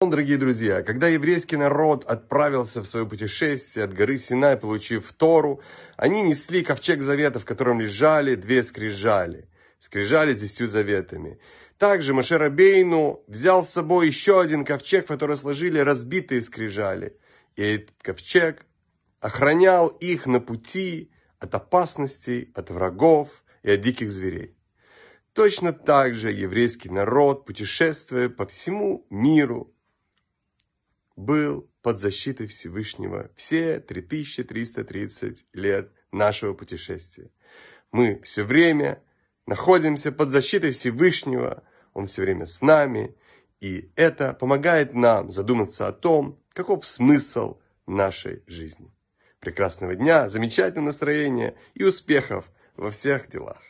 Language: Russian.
Дорогие друзья, когда еврейский народ отправился в свое путешествие от горы Синай, получив Тору, они несли ковчег завета, в котором лежали две скрижали. Скрижали с десятью заветами. Также Машер взял с собой еще один ковчег, в который сложили разбитые скрижали. И этот ковчег охранял их на пути от опасностей, от врагов и от диких зверей. Точно так же еврейский народ, путешествуя по всему миру, был под защитой Всевышнего все 3330 лет нашего путешествия. Мы все время находимся под защитой Всевышнего, Он все время с нами, и это помогает нам задуматься о том, каков смысл нашей жизни. Прекрасного дня, замечательного настроения и успехов во всех делах.